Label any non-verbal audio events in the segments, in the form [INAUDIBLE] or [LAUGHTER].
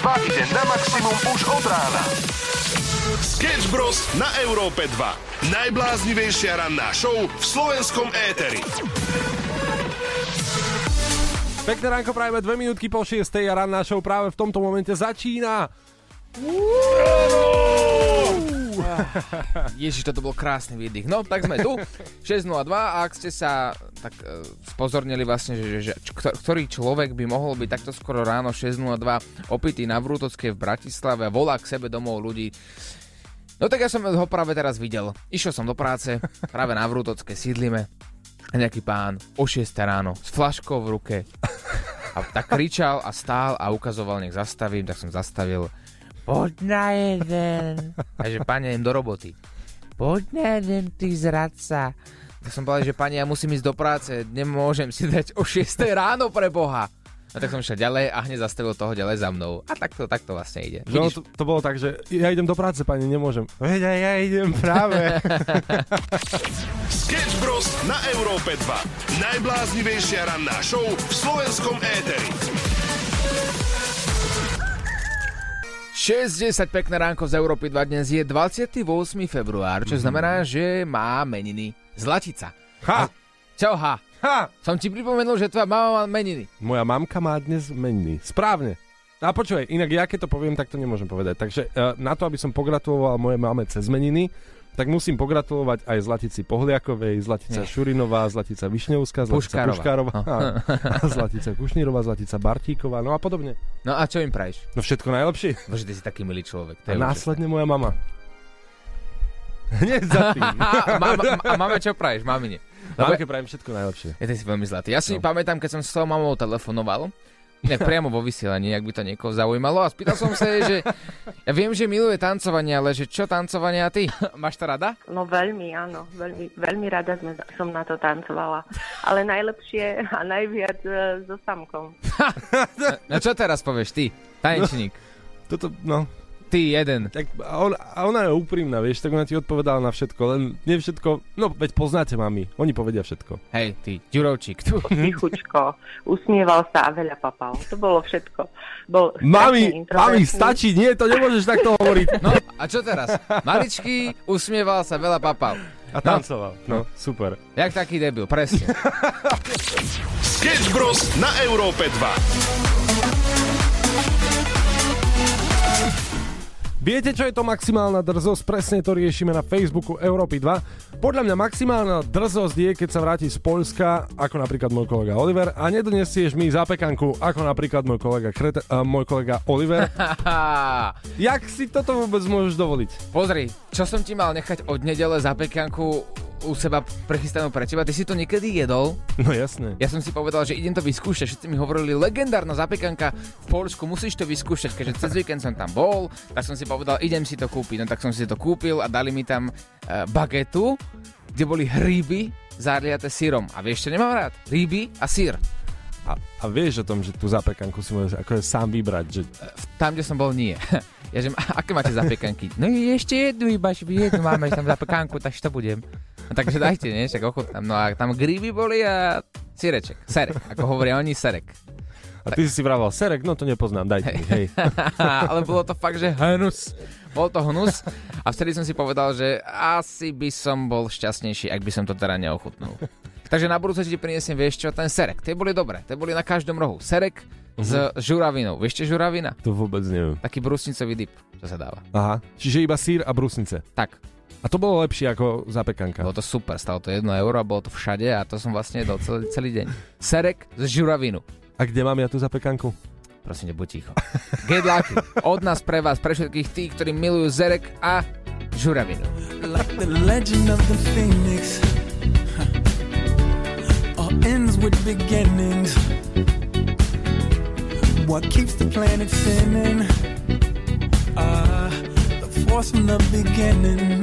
2 ide na maximum už od rána. Sketch Bros. na Európe 2. Najbláznivejšia ranná show v slovenskom éteri. Pekné ránko, prajeme dve minútky po 6. a ranná show práve v tomto momente začína. Ježiš, toto bol krásny výdych. No, tak sme tu, 6.02 a ak ste sa tak uh, spozornili vlastne, že, že, že ktorý človek by mohol byť takto skoro ráno 6.02 opitý na Vrútockej v Bratislave a volá k sebe domov ľudí, No tak ja som ho práve teraz videl. Išiel som do práce, práve na Vrútocké sídlime a nejaký pán o 6 ráno s flaškou v ruke a tak kričal a stál a ukazoval, nech zastavím, tak som zastavil poď na jeden. Takže pani, idem do roboty. Poď na jeden, ty zradca. Tak som povedal, že pani, ja musím ísť do práce, nemôžem si dať o 6 ráno pre Boha. A tak som šiel ďalej a hneď zastavil toho ďalej za mnou. A tak to, tak to vlastne ide. No, to, to bolo tak, že ja idem do práce, pani, nemôžem. Veď aj ja idem práve. [LAUGHS] Sketch Bros. na Európe 2. Najbláznivejšia ranná show v slovenskom éteri. 60 pekné ránko z Európy 2 dnes je 28. február, čo mm. znamená, že má meniny Zlatica. Ha! Čau, ha! Ha! Som ti pripomenul, že tvoja mama má meniny. Moja mamka má dnes meniny. Správne. A počúvaj, inak ja keď to poviem, tak to nemôžem povedať. Takže uh, na to, aby som pogratuloval mojej mame cez meniny, tak musím pogratulovať aj Zlatici Pohliakovej, Zlatica Nie. Šurinová, Zlatica Višňovská, Zlatica Puškárová, a, a Zlatica Kušnírová, Zlatica Bartíková, no a podobne. No a čo im praješ? No všetko najlepšie. Bože, ty si taký milý človek. To a následne moja mama. [LAUGHS] Hneď za tým. [LAUGHS] mama, a mama čo praješ? Mamine. Mamke prajem všetko najlepšie. Ja, ty si veľmi zlatý. Ja si no. pamätám, keď som s svojou mamou telefonoval, Ne, priamo vo vysielaní, ak by to niekoho zaujímalo. A spýtal som sa jej, že ja viem, že miluje tancovanie, ale že čo tancovanie a ty? [LAUGHS] Máš to rada? No veľmi, áno. Veľmi, veľmi rada sme, som na to tancovala. Ale najlepšie a najviac uh, so samkom. [LAUGHS] no čo teraz povieš ty, tanečník? No, toto, no, Ty jeden. Tak a, on, a ona je úprimná, vieš, tak ona ti odpovedala na všetko, len nie všetko, no veď poznáte mami, oni povedia všetko. Hej, ty, Ďurovčík, tu. [LAUGHS] Tichučko, usmieval sa a veľa papal, to bolo všetko. Bol mami, mami, stačí, nie, to nemôžeš takto hovoriť. No, a čo teraz? Maličký, usmieval sa, veľa papal. A tancoval, no, no super. Jak taký debil, presne. Sketch Bros. na Európe 2. Viete, čo je to maximálna drzosť? Presne to riešime na Facebooku Európy 2. Podľa mňa maximálna drzosť je, keď sa vráti z Polska, ako napríklad môj kolega Oliver, a nedonesieš mi zapekanku, ako napríklad môj kolega, Krete, uh, môj kolega Oliver. [LAUGHS] Jak si toto vôbec môžeš dovoliť? Pozri, čo som ti mal nechať od nedele zapekanku u seba prechystanú pre teba. Ty si to niekedy jedol? No jasné. Ja som si povedal, že idem to vyskúšať. Všetci mi hovorili, legendárna zapekanka v Polsku, musíš to vyskúšať, keďže cez víkend som tam bol, tak som si povedal, idem si to kúpiť. No tak som si to kúpil a dali mi tam uh, bagetu, kde boli hríby zaliate sírom. A vieš, čo nemám rád? Hríby a sír. A, a vieš o tom, že tú zapekanku si môžeš ako sám vybrať? Že... Tam, kde som bol, nie. [LAUGHS] Ja že, aké máte zapekanky? No ešte jednu, iba jednu máme tam zapekanku, tak to budem. Takže dajte, nie? Však ochutnám. No a tam gríby boli a sireček. Serek, ako hovoria oni, serek. A ty si si vraval, serek, no to nepoznám, dajte mi, hej. [LAUGHS] Ale bolo to fakt, že hnus. Bol to hnus a vtedy som si povedal, že asi by som bol šťastnejší, ak by som to teda neochutnul. Takže na budúce ti prinesiem, vieš čo, ten serek. Tie boli dobré, tie boli na každom rohu. Serek uh-huh. s mhm. žuravinou. Vieš čo žuravina? To vôbec neviem. Taký brusnicový dip, čo sa dáva. Aha, čiže iba sír a brusnice. Tak. A to bolo lepšie ako zapekanka. Bolo to super, stalo to 1 euro a bolo to všade a to som vlastne jedol celý, celý deň. Serek z žuravinu. A kde mám ja tú zapekanku? Prosím, nebuď ticho. Get lucky. Od nás pre vás, pre všetkých tých, ktorí milujú zerek a žuravinu. Like the legend of the phoenix All ends with beginnings What keeps the planet spinning uh, The force from the beginning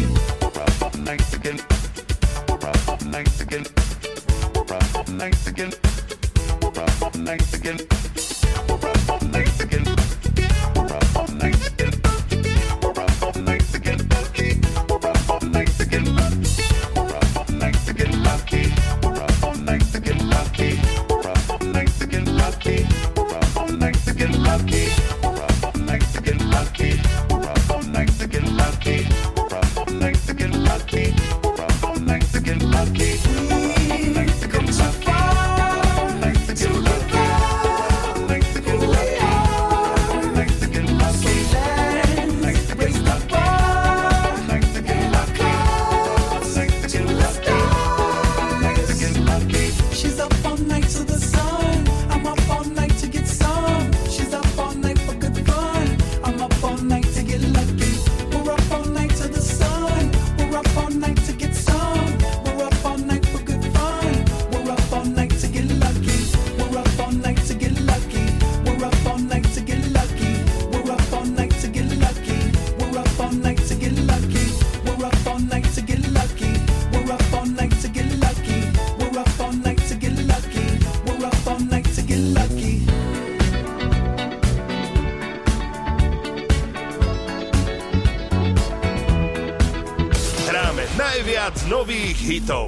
Hitov.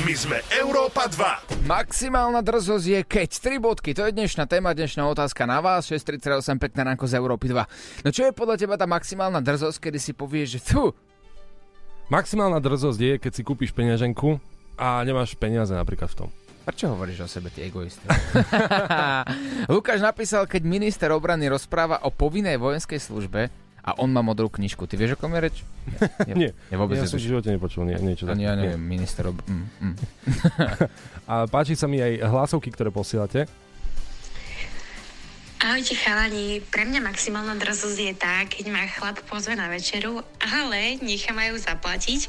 My sme Európa 2. Maximálna drzosť je keď. 3 bodky, to je dnešná téma, dnešná otázka na vás. 638 pekné ránko z Európy 2. No čo je podľa teba tá maximálna drzosť, kedy si povieš, že tu, Maximálna drzosť je, keď si kúpiš peňaženku a nemáš peniaze napríklad v tom. Prečo hovoríš o sebe, ty egoista? [LAUGHS] Lukáš napísal, keď minister obrany rozpráva o povinnej vojenskej službe a on má modrú knižku. Ty vieš, o kom je reč? Ja, [LAUGHS] Nie, Ja vôbec ja som v živote nepočul nie, niečo Ani také. ja Nie. neviem, minister ob... Mm, mm. [LAUGHS] A páči sa mi aj hlasovky, ktoré posielate. Ahojte chalani, pre mňa maximálna drzosť je tá, keď ma chlap pozve na večeru, ale nechá ma ju zaplatiť.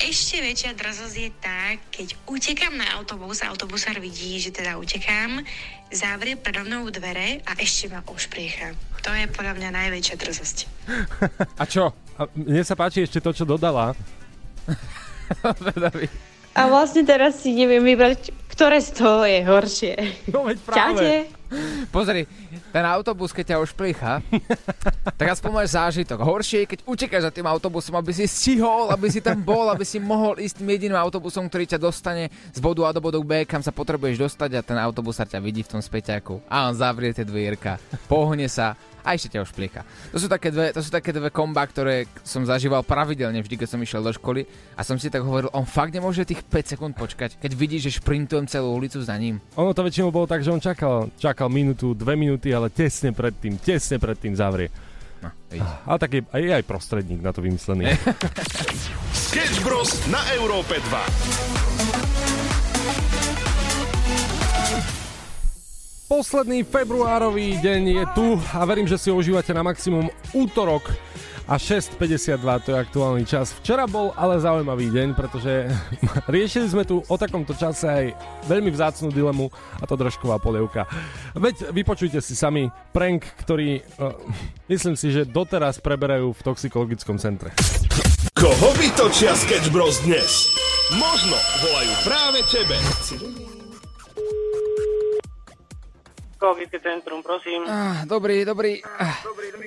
Ešte väčšia drzosť je tá, keď utekám na autobus a autobusár vidí, že teda utekám, zavrie predo mnou dvere a ešte ma ošpriecha. To je podľa mňa najväčšia drzosť. [LAUGHS] A čo? A mne sa páči ešte to, čo dodala. [LAUGHS] Zvedavý. A vlastne teraz si neviem vybrať, ktoré z toho je horšie. No veď Čaute. Pozri, ten autobus, keď ťa ošplícha, tak aspoň máš zážitok. Horšie je, keď utekáš za tým autobusom, aby si stihol, aby si tam bol, aby si mohol ísť tým jediným autobusom, ktorý ťa dostane z bodu A do bodu B, kam sa potrebuješ dostať a ten autobusár ťa vidí v tom späťaku. A on zavrie tie dvierka, pohne sa a ešte ťa ošplícha. To sú také dve, to sú také dve komba, ktoré som zažíval pravidelne vždy, keď som išiel do školy a som si tak hovoril, on fakt nemôže tých 5 sekúnd počkať, keď vidí, že šprintujem celú ulicu za ním. Ono to väčšinou bolo tak, že on čakal, čakal minútu, dve minúty, ale tesne predtým, tesne predtým zavrie. No. Ale tak je, je aj prostredník na to vymyslený. [LAUGHS] Sketch Bros. na Európe 2. Posledný februárový deň je tu a verím, že si ho užívate na maximum útorok a 6.52, to je aktuálny čas. Včera bol ale zaujímavý deň, pretože [LAUGHS] riešili sme tu o takomto čase aj veľmi vzácnú dilemu a to drožková polievka. Veď vypočujte si sami prank, ktorý uh, myslím si, že doteraz preberajú v toxikologickom centre. Koho vytočia Sketch Bros dnes? Možno volajú práve tebe. Psychologické centrum, prosím. Ah, dobrý, dobrý. Ah,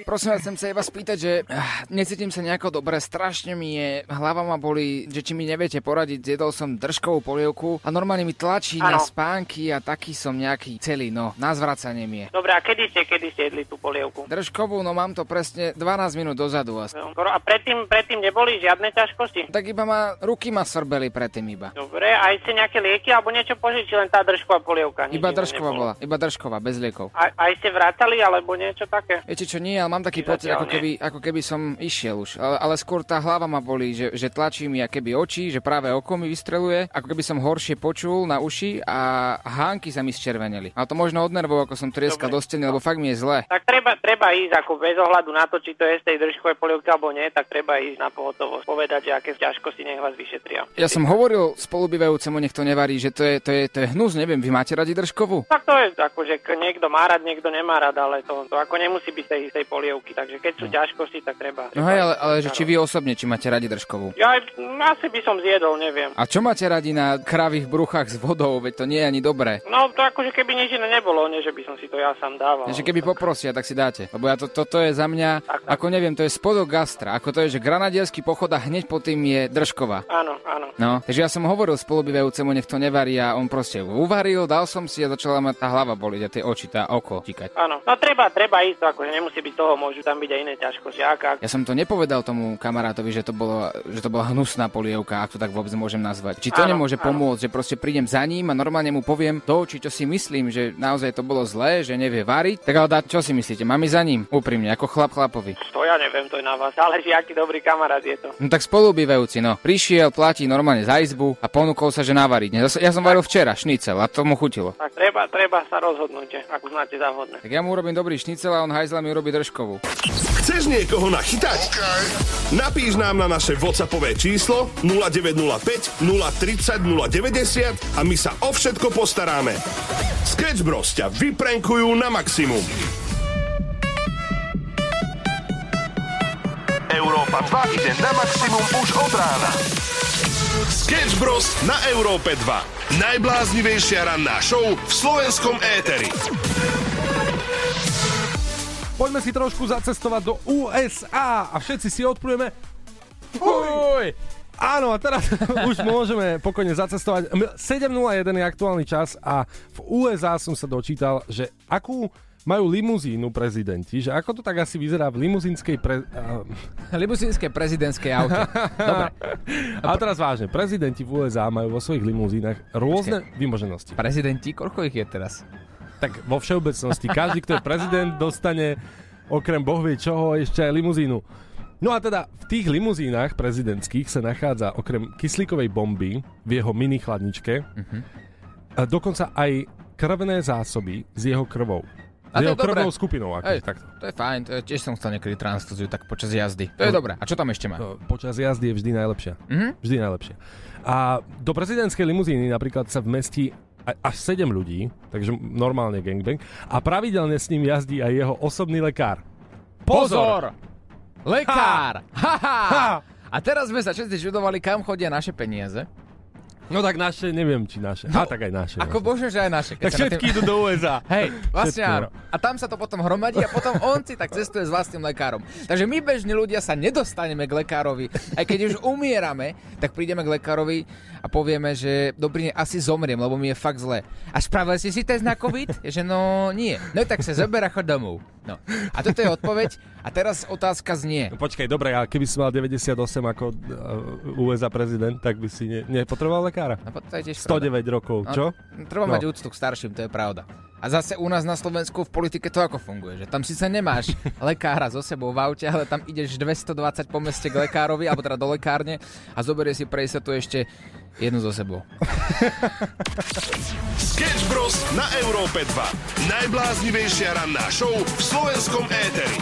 prosím vás, chcem sa iba spýtať, že ah, necítim sa nejako dobre, strašne mi je, hlava ma boli, že či mi neviete poradiť, zjedol som držkovú polievku a normálne mi tlačí na Áno. spánky a taký som nejaký celý, no, na zvracanie mi je. Dobre, a kedy ste, kedy ste jedli tú polievku? Držkovú, no mám to presne 12 minút dozadu asi. A predtým, predtým neboli žiadne ťažkosti? Tak iba ma, ruky ma svrbeli predtým iba. Dobre, aj ste nejaké lieky alebo niečo požiči, len tá držková polievka? Iba držková bola, iba držková, bez liekov. A, aj ste vracali alebo niečo také? Viete čo, nie, ale mám taký pocit, ako keby, ako keby som išiel už. Ale, ale skôr tá hlava ma bolí, že, že tlačí mi keby oči, že práve oko mi vystreluje, ako keby som horšie počul na uši a hánky sa mi zčerveneli. Ale to možno od nervov, ako som trieskal do steny, lebo fakt mi je zle. Tak treba, treba ísť ako bez ohľadu na to, či to je z tej držkovej polievky alebo nie, tak treba ísť na pohotovosť, povedať, že aké ťažkosti nech vás vyšetria. Ja som hovoril spolubývajúcemu, nech to nevarí, že to je, to je, to je hnus, neviem, vy máte radi držkovú? Tak to je ako, že k- niekto má rád, niekto nemá rád, ale to, to ako nemusí byť tej istej polievky, takže keď sú ťažkosti, tak treba. No hej, ale, ale že či vy osobne, či máte radi držkovú? Ja asi by som zjedol, neviem. A čo máte radi na kravých bruchách s vodou, veď to nie je ani dobré. No to akože keby nič iné nebolo, nie že by som si to ja sám dával. Že keby poprosia, tak si dáte. Lebo ja to, toto je za mňa, ako neviem, to je spodok gastra. Ako to je, že granadierský pochod a hneď po tým je držková. Áno, áno. No, takže ja som hovoril spolubývajúcemu, nech to nevarí a on proste uvaril, dal som si a začala ma tá hlava boliť a tie oči, tá oko tikať. Áno, no treba, treba ísť, to akože nemusí byť toho, môžu tam byť aj iné ťažkosti. Ak, ak. Ja som to nepovedal tomu kamarátovi, že to, bolo, že to bola hnusná polievka, ak to tak vôbec môžem nazvať. Či to Áno, nemôže áno. pomôcť, že proste prídem za ním a normálne mu poviem to, či čo si myslím, že naozaj to bolo zlé, že nevie variť. Tak ale dá, čo si myslíte? Mám za ním? Úprimne, ako chlap chlapovi. To ja neviem, to je na vás. Záleží, aký dobrý kamarát je to. No tak spolubývajúci, no. Prišiel, platí normálne za izbu a ponúkol sa, že navariť. Ja som varil včera šnicel a tomu chutilo. Tak treba, treba sa rozhodnúť, že ak uznáte za vhodné. Tak ja mu urobím dobrý šnicel a on hajzla mi urobí držkovú. Chceš niekoho nachytať? Napíš nám na naše WhatsAppové číslo 0905 030 090 a my sa o všetko postaráme. Sketch Bros ťa vyprenkujú na maximum. Európa 2 ide na maximum už od rána. Sketch Bros na Európe 2. Najbláznivejšia ranná show v slovenskom éteri. Poďme si trošku zacestovať do USA a všetci si odplujeme. Uj! Áno, a teraz [LAUGHS] už môžeme pokojne zacestovať. M- 7.01 je aktuálny čas a v USA som sa dočítal, že akú majú limuzínu prezidenti, že ako to tak asi vyzerá v limuzínskej pre... [LAUGHS] Limuzínskej prezidentskej aute. [LAUGHS] Dobre. A teraz vážne, prezidenti v USA majú vo svojich limuzínach rôzne vymoženosti. Prezidenti, koľko ich je teraz? Tak vo všeobecnosti, každý, kto je prezident, [LAUGHS] dostane okrem boh vie čoho ešte aj limuzínu. No a teda v tých limuzínach prezidentských sa nachádza okrem kyslíkovej bomby v jeho mini chladničke a dokonca aj krvné zásoby s jeho krvou. A to je dobré. skupinou. Ako, Hej, takto. to je fajn, to je, tiež som chcel niekedy transfúziu tak počas jazdy. To je No. dobré. A čo tam ešte má? No, Počas jazdy je vždy najlepšia. Mhm. Vždy najlepšia. A do prezidentskej limuzíny napríklad sa vmestí až 7 ľudí, takže normálne gangbang, a pravidelne s ním jazdí aj jeho osobný lekár. Pozor! Lekár! Ha! Ha! ha! A teraz sme sa všetci čudovali, kam chodia naše peniaze. No tak naše, neviem či naše. a tak aj naše. Ako vlastne. bože, že aj naše. Tak všetky idú do USA. [LAUGHS] Hej, vlastne áno. A tam sa to potom hromadí a potom on si tak cestuje s vlastným lekárom. Takže my bežní ľudia sa nedostaneme k lekárovi. Aj keď už umierame, tak prídeme k lekárovi a povieme, že dobrý asi zomriem, lebo mi je fakt zle. A spravil si si test na COVID? Že no nie. No tak sa zober a chod domov. No. A toto je odpoveď. A teraz otázka znie. No počkaj, dobre, a keby si mal 98 ako uh, USA prezident, tak by si ne, nepotreboval lekára? No, to je tiež 109 rokov, čo? No, treba No. mať úctu k starším, to je pravda. A zase u nás na Slovensku v politike to ako funguje, že tam síce nemáš [LAUGHS] lekára so sebou v aute, ale tam ideš 220 po meste k lekárovi, alebo teda do lekárne a zoberie si pre istotu ešte jednu so sebou. [LAUGHS] Sketch Bros na Európe 2. Najbláznivejšia ranná show v slovenskom éteri.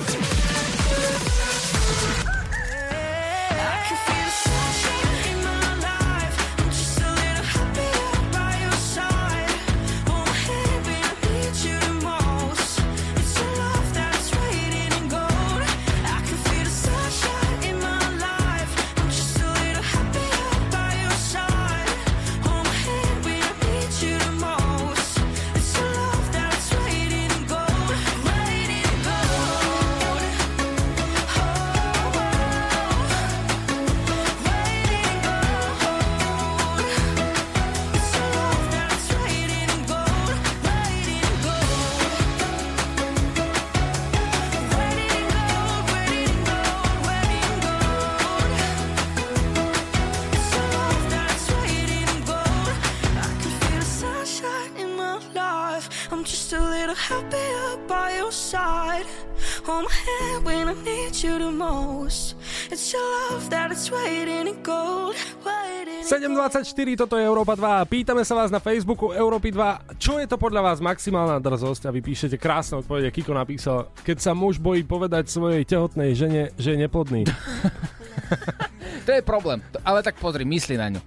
7.24, toto je Európa 2. Pýtame sa vás na Facebooku Európy 2, čo je to podľa vás maximálna drzosť a vy píšete krásne odpovede. Kiko napísal, keď sa muž bojí povedať svojej tehotnej žene, že je neplodný. [LAUGHS] To je problém. Ale tak pozri, myslí na ňu.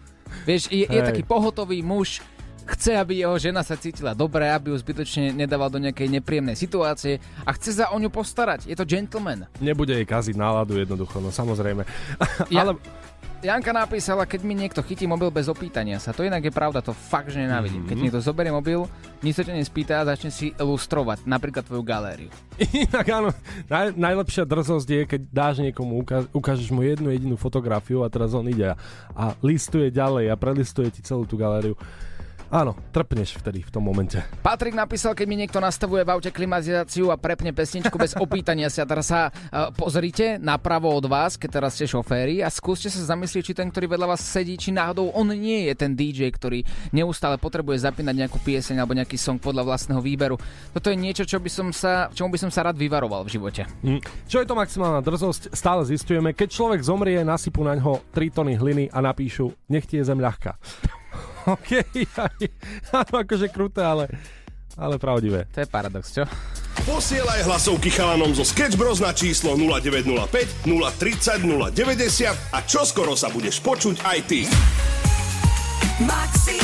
Vieš, je, je taký pohotový muž, chce, aby jeho žena sa cítila dobre, aby ju zbytočne nedával do nejakej nepríjemnej situácie a chce sa o ňu postarať. Je to gentleman. Nebude jej kaziť náladu jednoducho, no samozrejme. Ja- Ale Janka napísala, keď mi niekto chytí mobil bez opýtania sa. To inak je pravda, to fakt, že nenávidím. Keď niekto zoberie mobil, nič sa ťa nespýta a začne si lustrovať napríklad tvoju galériu. inak áno, naj, najlepšia drzosť je, keď dáš niekomu, uka- ukážeš mu jednu jedinú fotografiu a teraz on ide a, a listuje ďalej a prelistuje ti celú tú galériu. Áno, trpneš vtedy v tom momente. Patrik napísal, keď mi niekto nastavuje v aute klimatizáciu a prepne pesničku bez opýtania sa. Teraz sa uh, pozrite napravo od vás, keď teraz ste šoféri a skúste sa zamyslieť, či ten, ktorý vedľa vás sedí, či náhodou on nie je ten DJ, ktorý neustále potrebuje zapínať nejakú pieseň alebo nejaký song podľa vlastného výberu. Toto je niečo, čo by som sa, čomu by som sa rád vyvaroval v živote. Hm. Čo je to maximálna drzosť? Stále zistujeme. Keď človek zomrie, nasypú na ňo 3 tony hliny a napíšu, nech ti je zem ľahká. [LAUGHS] OK, áno, akože kruté, ale, ale pravdivé. To je paradox, čo? Posielaj hlasovky chalanom zo Sketch Bros na číslo 0905 030 090 a čoskoro sa budeš počuť aj ty. Maximum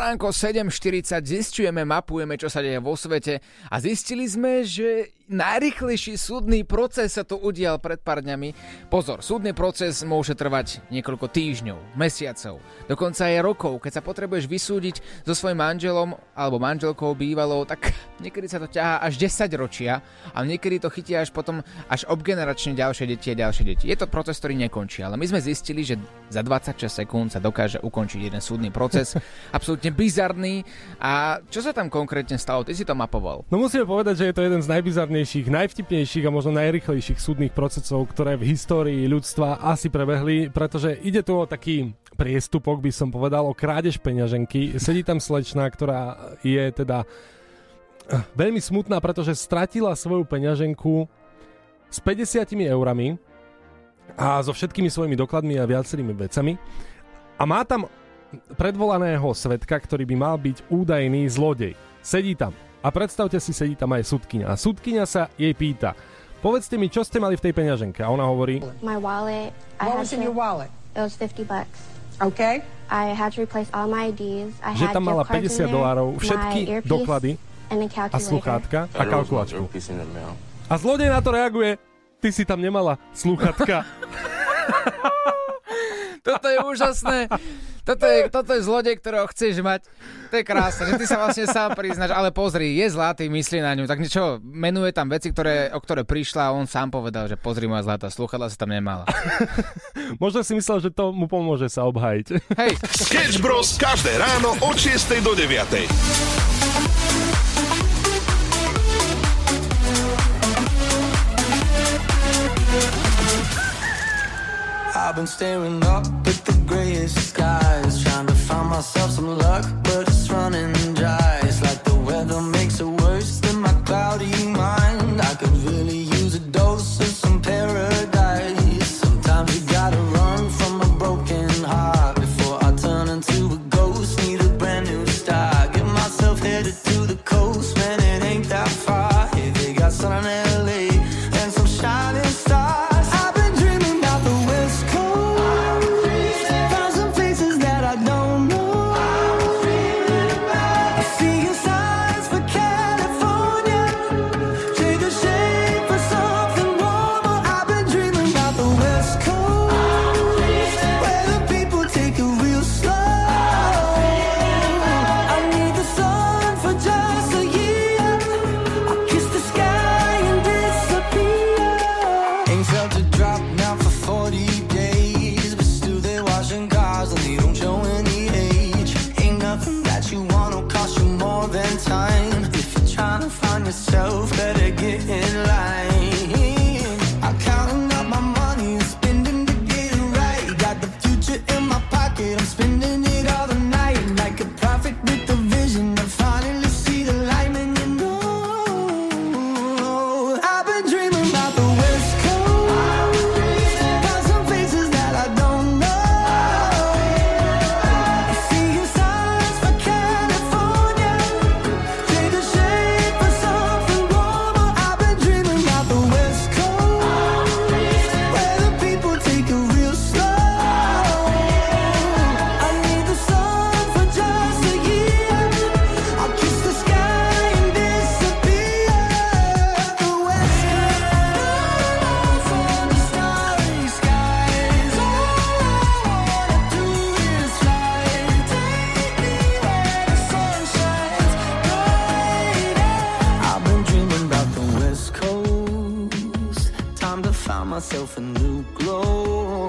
ránko, 7.40, zistujeme, mapujeme, čo sa deje vo svete a zistili sme, že najrychlejší súdny proces sa tu udial pred pár dňami. Pozor, súdny proces môže trvať niekoľko týždňov, mesiacov, dokonca aj rokov. Keď sa potrebuješ vysúdiť so svojím manželom alebo manželkou bývalou, tak [LAUGHS] niekedy sa to ťahá až 10 ročia a niekedy to chytí až potom až obgeneračne ďalšie deti a ďalšie deti. Je to proces, ktorý nekončí, ale my sme zistili, že za 26 sekúnd sa dokáže ukončiť jeden súdny proces. [LAUGHS] Absolútne bizarný. A čo sa tam konkrétne stalo? Ty si to mapoval. No musíme povedať, že je to jeden z najbizarnejších, najvtipnejších a možno najrychlejších súdnych procesov, ktoré v histórii ľudstva asi prebehli, pretože ide tu o taký priestupok, by som povedal, o krádež peňaženky. Sedí tam slečna, ktorá je teda eh, veľmi smutná, pretože stratila svoju peňaženku s 50 eurami a so všetkými svojimi dokladmi a viacerými vecami. A má tam predvolaného svetka, ktorý by mal byť údajný zlodej. Sedí tam. A predstavte si, sedí tam aj sudkynia. A sudkynia sa jej pýta, povedzte mi, čo ste mali v tej peňaženke. A ona hovorí, My wallet. I What had was in your wallet? It was 50 bucks. Okay. I had to replace all my IDs. I že had tam mala gift cards in 50 there, dolárov, my všetky earpiece, doklady and a sluchátka a kalkulačku. A zlodej na to reaguje, ty si tam nemala sluchatka. [LAUGHS] Toto je úžasné. Toto je, toto je zlodej, ktorého chceš mať. To je krásne, že ty sa vlastne sám priznáš, ale pozri, je zlatý, myslí na ňu. Tak niečo, menuje tam veci, ktoré, o ktoré prišla a on sám povedal, že pozri moja zlatá, sluchadla sa tam nemala. [LAUGHS] Možno si myslel, že to mu pomôže sa obhajiť. Hej, Sketch Bros. každé ráno od 6 do 9. I've been staring up at the grayest skies, trying to find myself some luck, time. If you're trying to find yourself, better myself a new glow.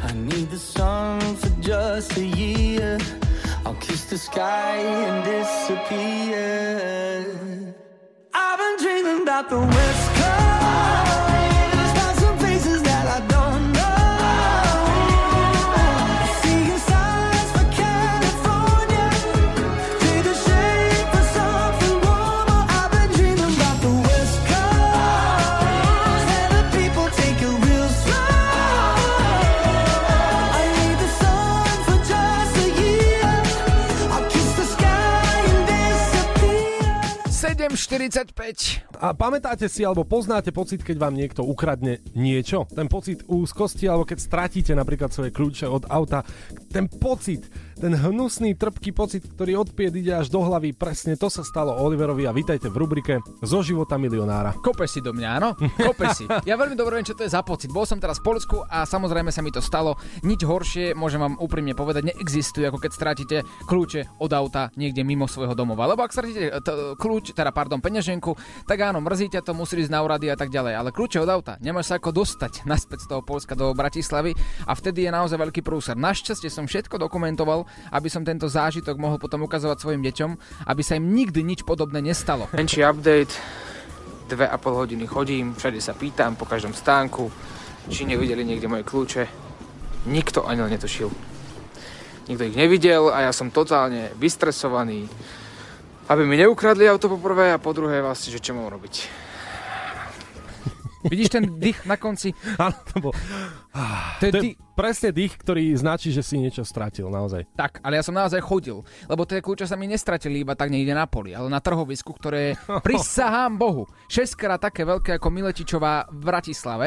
I need the sun for just a year. I'll kiss the sky and disappear. I've been dreaming about the West 45. A pamätáte si alebo poznáte pocit, keď vám niekto ukradne niečo? Ten pocit úzkosti alebo keď stratíte napríklad svoje kľúče od auta, ten pocit ten hnusný, trpký pocit, ktorý od pied ide až do hlavy, presne to sa stalo Oliverovi a vítajte v rubrike Zo života milionára. Kope si do mňa, áno? Kope si. Ja veľmi dobre viem, čo to je za pocit. Bol som teraz v Polsku a samozrejme sa mi to stalo. Nič horšie, môžem vám úprimne povedať, neexistuje, ako keď stratíte kľúče od auta niekde mimo svojho domova. Lebo ak stratíte t- kľúč, teda pardon, peňaženku, tak áno, mrzí ťa to, musí ísť na úrady a tak ďalej. Ale kľúče od auta, nemáš sa ako dostať naspäť z toho Polska do Bratislavy a vtedy je naozaj veľký prúser. Našťastie som všetko dokumentoval, aby som tento zážitok mohol potom ukazovať svojim deťom, aby sa im nikdy nič podobné nestalo. Menší update, dve a pol hodiny chodím, všade sa pýtam po každom stánku, či nevideli niekde moje kľúče. Nikto ani netušil. Nikto ich nevidel a ja som totálne vystresovaný, aby mi neukradli auto po prvé a po druhé vlastne, že čo mám robiť. Vidíš ten dých na konci? Áno, to bol... To je To je presne dých, ktorý značí, že si niečo stratil, naozaj. Tak, ale ja som naozaj chodil, lebo tie kľúče sa mi nestratili iba tak niekde na poli, ale na trhovisku, ktoré je, [LAUGHS] prisahám Bohu, 6 krát také veľké ako Miletičová v Bratislave,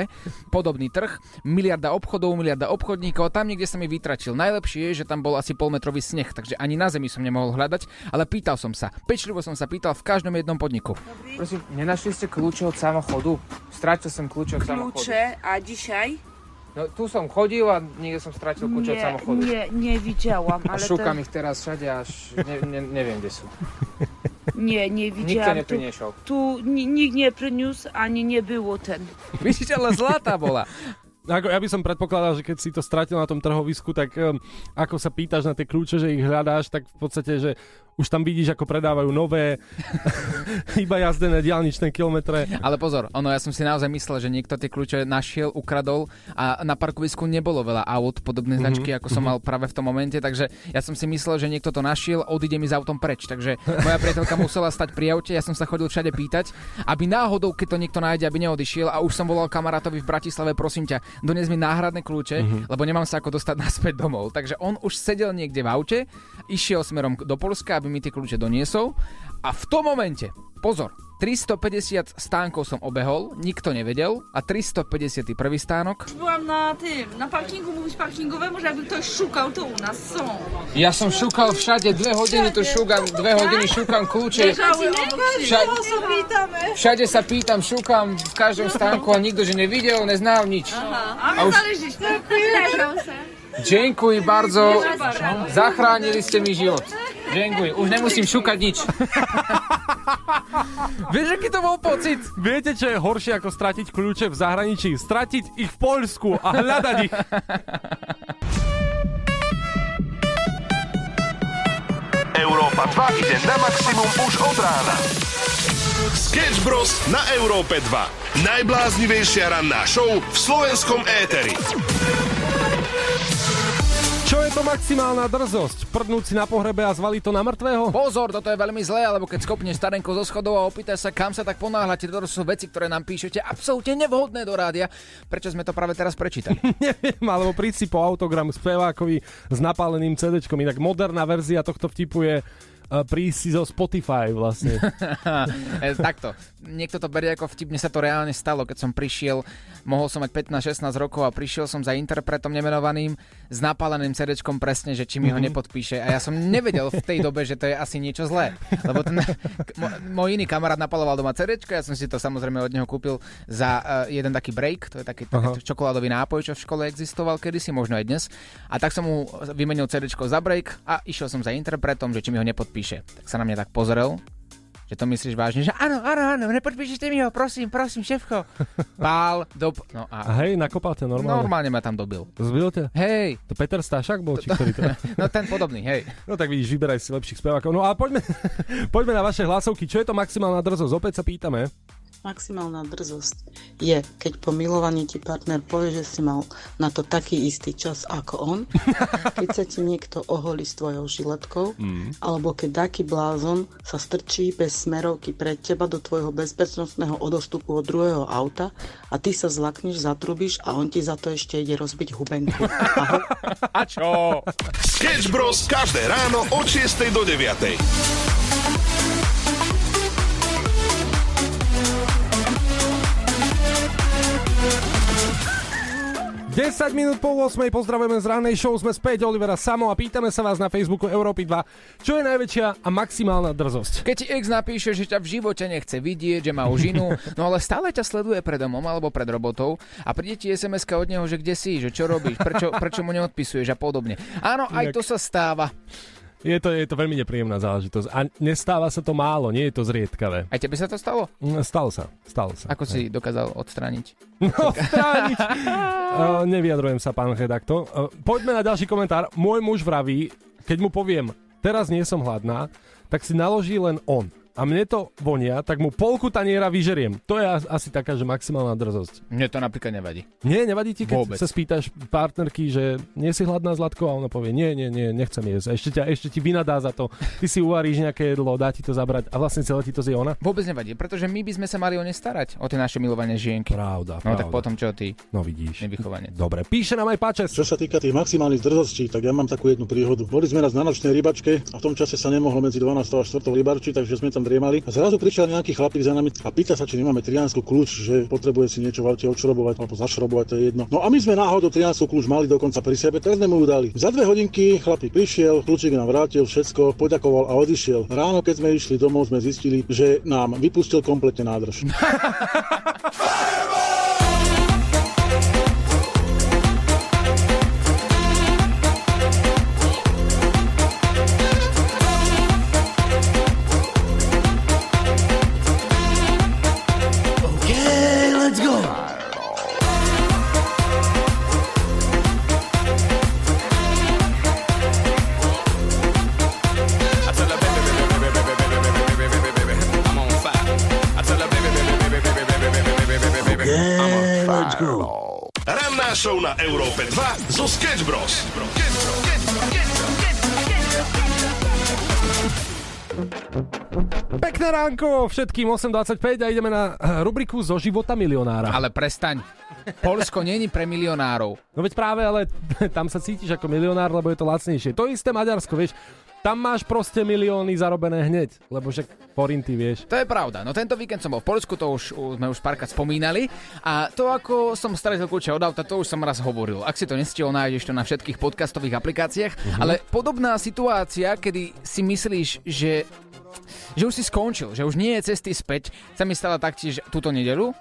podobný trh, miliarda obchodov, miliarda obchodníkov, tam niekde sa mi vytratil. Najlepšie je, že tam bol asi polmetrový sneh, takže ani na zemi som nemohol hľadať, ale pýtal som sa, pečlivo som sa pýtal v každom jednom podniku. Prosím, nenašli ste kľúče od samochodu? Strátil som kľúče od samochodu. Klucze, a dzisiaj? No tu som chodil a niekde som strátil kľúče od Nie, samochodu. nie, nie widziałam, A ale šukám to, ich teraz všade, až ne, ne, neviem, kde sú. nie, nie Nikto widziałam. Tu, nepriniesol. tu ni- nikt nie przyniósł, ani nie było ten. Vidíte, ale zlatá bola. Ako, ja by som predpokladal, že keď si to stratil na tom trhovisku, tak um, ako sa pýtaš na tie kľúče, že ich hľadáš, tak v podstate, že už tam vidíš, ako predávajú nové, [LAUGHS] iba jazdené diálničné kilometre. Ale pozor, ono, ja som si naozaj myslel, že niekto tie kľúče našiel, ukradol a na parkovisku nebolo veľa aut podobnej značky, ako som mal práve v tom momente, takže ja som si myslel, že niekto to našiel, odíde mi s autom preč. Takže moja priateľka musela stať pri aute, ja som sa chodil všade pýtať, aby náhodou, keď to niekto nájde, aby neodišiel a už som volal kamarátovi v Bratislave, prosím ťa, dones mi náhradné kľúče, lebo nemám sa ako dostať naspäť domov. Takže on už sedel niekde v aute, išiel smerom do Polska, aby mi tie kľúče doniesol a v tom momente, pozor, 350 stánkov som obehol, nikto nevedel a 351 stánok. Byłam na tym, na parkingu, mówić parkingowemu, że jakby ktoś szukał, to u nas są. Ja som šukal všade, dve hodiny tu šukam, dve hodiny šukam kľúče. Obok siebie. Všade, všade sa pýtam, šukam v každom stánku a nikto, že nevidel, neznal nič. A A my už- znaleźliśmy. Leżał se. Dziękuję bardzo, zachránili ste mi život. Dziękuję, už nemusím šukať nič. Vieš, aký to bol pocit? Viete, čo je horšie ako stratiť kľúče v zahraničí? Stratiť ich v Poľsku a hľadať ich. Európa 2 ide na maximum už od rána. Sketch Bros. na Európe 2. Najbláznivejšia ranná show v slovenskom éteri. To maximálna drzosť? Prdnúť si na pohrebe a zvaliť to na mŕtvého? Pozor, toto je veľmi zlé, alebo keď skopneš starenko zo schodov a opýtaš sa, kam sa tak ponáhľate, toto sú veci, ktoré nám píšete absolútne nevhodné do rádia. Prečo sme to práve teraz prečítali? [LAUGHS] Neviem, alebo príď si po autogram spevákovi s napáleným CD-čkom. Inak moderná verzia tohto vtipu je uh, prísť si zo Spotify vlastne. [LAUGHS] E, Takto, niekto to berie ako vtip, mne sa to reálne stalo, keď som prišiel, mohol som mať 15-16 rokov a prišiel som za interpretom nemenovaným s napáleným cd presne, že či mi ho Mhm. nepodpíše. A ja som nevedel v tej dobe, že to je asi niečo zlé, lebo ten, môj iný kamarát napaloval doma cd ja som si to samozrejme od neho kúpil za uh, jeden taký break, to je taký, taký čokoládový nápoj, čo v škole existoval kedysi, možno aj dnes. A tak som mu vymenil cd za break a išiel som za interpretom, že či mi ho nepodpíše. Tak sa na mňa tak pozrel Že to myslíš vážne, že áno, áno, áno, nepodpíšte mi ho, prosím, prosím, šéfko. [LAUGHS] Pál, dob... No A a hej, nakopal ťa normálne. normálne ma tam dobil. Zbil ťa? Hej, To Peter Stašak bol, či ktorý to... [LAUGHS] no ten podobný, hej. No tak vidíš, vyberaj si lepších spevákov. No a poďme, [LAUGHS] poďme na vaše hlasovky. Čo je to maximálna drzosť? Opäť sa pýtame. Maximálna drzosť je, keď po milovaní ti partner povie, že si mal na to taký istý čas ako on, [LAUGHS] keď sa ti niekto oholí s tvojou žiletkou, Mm. alebo keď taký blázon sa strčí bez smerovky pred teba do tvojho bezpečnostného odostupu od druhého auta a ty sa zlakneš, zatrubíš a on ti za to ešte ide rozbiť hubenku. Ahoj. [LAUGHS] A čo? Sketch Bros. každé ráno od 6 do 9. 10 minút po 8 pozdravujeme z rannej show, sme späť Olivera Samo a pýtame sa vás na Facebooku Európy 2, čo je najväčšia a maximálna drzosť. Keď ti ex napíše, že ťa v živote nechce vidieť, že má už inú, no ale stále ťa sleduje pred domom alebo pred robotou a príde ti sms od neho, že kde si, že čo robíš, prečo, prečo mu neodpisuješ a podobne. Áno, aj to sa stáva. Je to, je to veľmi nepríjemná záležitosť a nestáva sa to málo, nie je to zriedkavé. Aj tebe sa to stalo? Mm, Stalo sa, stalo sa. Ako si dokázal odstrániť? [LAUGHS] No, strániť. uh, [LAUGHS] nevyjadrujem sa, pán redaktor. Uh, poďme na ďalší komentár. Môj muž vraví, keď mu poviem, teraz nie som hladná, tak si naloží len on. A mne to vonia, tak mu polku taniera vyžeriem. To je as- asi taká, že maximálna drzosť. Mne to napríklad nevadí. Nie, nevadí ti, keď Vôbec. sa spýtaš partnerky, že nie si hladná Zlatko a ona povie, nie, nie, nie, nechcem jesť. Ešte, ťa, ešte ti vynadá za to. Ty si uvaríš nejaké jedlo, dá ti to zabrať a vlastne celé ti to zje ona. Vôbec nevadí, pretože my by sme sa mali o ne starať, o tie naše milované žienky. Pravda, No tak pravda. potom čo ty? No vidíš. Nevychovanie. Dobre, píše nám aj Pačes. Čo sa týka tých maximálnych drzostí, tak ja mám takú jednu príhodu. Boli sme raz na nočnej rybačke a v tom čase sa nemohlo medzi 12 a 4 rybarčiť, takže sme tam driemali. A zrazu prišiel nejaký chlapík za nami a pýta sa, či nemáme triánsku kľúč, že potrebuje si niečo v aute odšrobovať alebo zašrobovať, to je jedno. No a my sme náhodou triánsku kľúč mali dokonca pri sebe, tak sme mu ju. Za dve hodinky chlapík prišiel, kľúčik nám vrátil, všetko, poďakoval a odišiel. Ráno, keď sme išli domov, sme zistili, že nám vypustil kompletne nádrž. [LAUGHS] Sketch Bros. Pekné ránko všetkým 8.25 a ideme na rubriku zo života milionára. Ale prestaň. Polsko není pre milionárov. No veď práve, ale [LAUGHS] tam sa cítiš ako milionár, lebo je to lacnejšie. To isté Maďarsko, vieš, tam máš proste milióny zarobené hneď, lebo však forinty, vieš. To je pravda. No tento víkend som bol v Polsku, to už sme už párkrát spomínali. A to, ako som stratil kľúče od auta, to už som raz hovoril. Ak si to nestihol, nájdeš to na všetkých podcastových aplikáciách. Mhm. Ale podobná situácia, kedy si myslíš, že že už si skončil, že už nie je cesty späť, sa mi stala taktiež túto nedelu.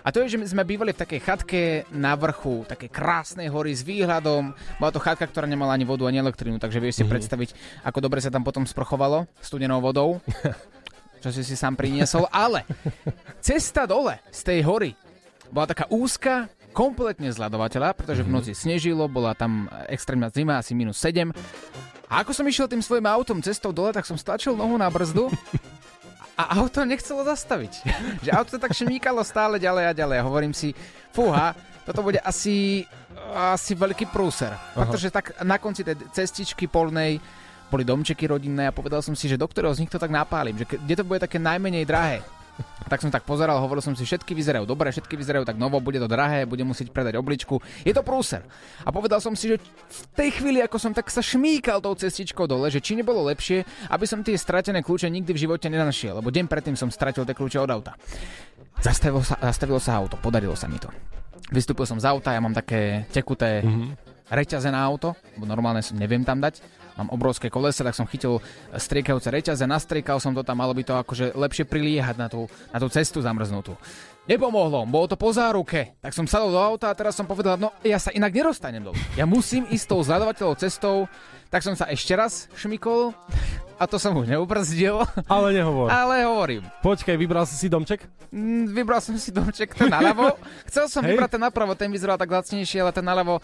A to je, že sme bývali v takej chatke na vrchu, také krásnej hory s výhľadom. Bola to chatka, ktorá nemala ani vodu, ani elektrínu, takže vieš si Mhm. predstaviť, ako dobre sa tam potom sprchovalo studenou vodou, [LAUGHS] čo si si sám priniesol. Ale cesta dole z tej hory bola taká úzka, kompletne zľadovateľa, pretože v noci snežilo, bola tam extrémna zima, asi minus 7. A ako som išiel tým svojim autom cestou dole, tak som stlačil nohu na brzdu [LAUGHS] a auto nechcelo zastaviť. [LAUGHS] že auto tak šmíkalo stále ďalej a ďalej. A hovorím si, fúha, toto bude asi, asi veľký prúser. Pretože tak na konci tej cestičky polnej boli domčeky rodinné a povedal som si, že do ktorého z nich to tak napálim, že kde to bude také najmenej drahé. Tak som tak pozeral, hovoril som si, všetky vyzerajú dobre, všetky vyzerajú tak novo, bude to drahé, budem musieť predať obličku. Je to prúser. A povedal som si, že v tej chvíli, ako som tak sa šmíkal tou cestičkou dole, že či nebolo lepšie, aby som tie stratené kľúče nikdy v živote nenašiel, lebo deň predtým som stratil tie kľúče od auta. Zastavilo sa, zastavilo sa auto, podarilo sa mi to. Vystúpil som z auta, ja mám také tekuté reťaze na auto, bo normálne neviem tam dať. Mám obrovské kolesa, tak som chytil striekajúce reťaze, nastriekal som to tam, malo by to akože lepšie priliehať na tú, na tú cestu zamrznutú. Nepomohlo, bolo to po záruke. Tak som sadol do auta a teraz som povedal, no ja sa inak nerozstanem dolu. Ja musím ísť tou zľadovateľou cestou, tak som sa ešte raz šmikol a to som už neubrzdil. Ale nehovor. Ale hovorím. Počkaj, vybral si si domček? Mm, Vybral som si domček ten naľavo. [LAUGHS] Chcel som Hej. vybrať ten napravo, ten vyzeral tak lacnejšie, ale ten naľavo...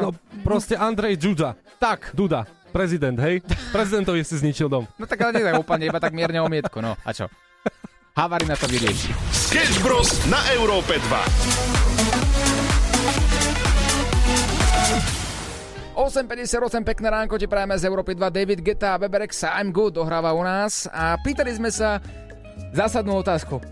No, proste Andrej Duda. Tak. Duda. Prezident, hej? Prezidentovi si zničil dom. No tak ale nie tak úplne, iba tak mierne omietku, no. A čo? Havarina to vyrieši. Sketch Bros. na Európe 2. 8.58, pekné ránko ti prajeme z Európy 2. David Geta a Beberex I'm Good dohráva u nás a pýtali sme sa zásadnú otázku.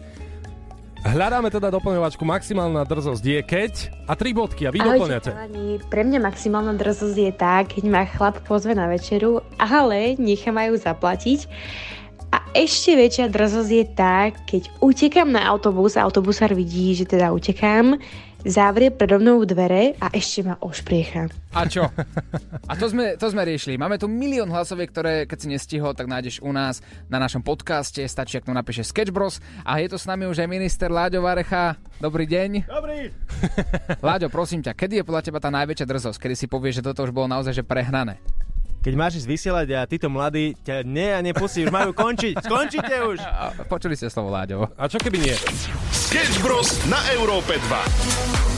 Hľadáme teda doplňovačku maximálna drzosť je keď a tri bodky a vy Ahojte, doplňate. chalani. Pre mňa maximálna drzosť je tá, keď ma chlap pozve na večeru, ale nechá ju zaplatiť. A ešte väčšia drzosť je tá, keď utekám na autobus a autobusár vidí, že teda utekám, zavrie predo mnou dvere a ešte ma ošpriecha. A čo? A to sme, to sme riešili. Máme tu milión hlasoviek, ktoré keď si nestihol, tak nájdeš u nás na našom podcaste. Stačí, ak to napíše Sketch Bros. A je to s nami už aj minister Láďo Varecha. Dobrý deň. Dobrý. Láďo, prosím ťa, kedy je podľa teba tá najväčšia drzosť? Kedy si povieš, že toto už bolo naozaj že prehnané? Keď máš ísť vysielať a títo mladí ťa nie a nepustí, už majú končiť. Skončite už. A, počuli ste slovo Láďo. A čo keby nie? Sketch Bros. na Európe 2.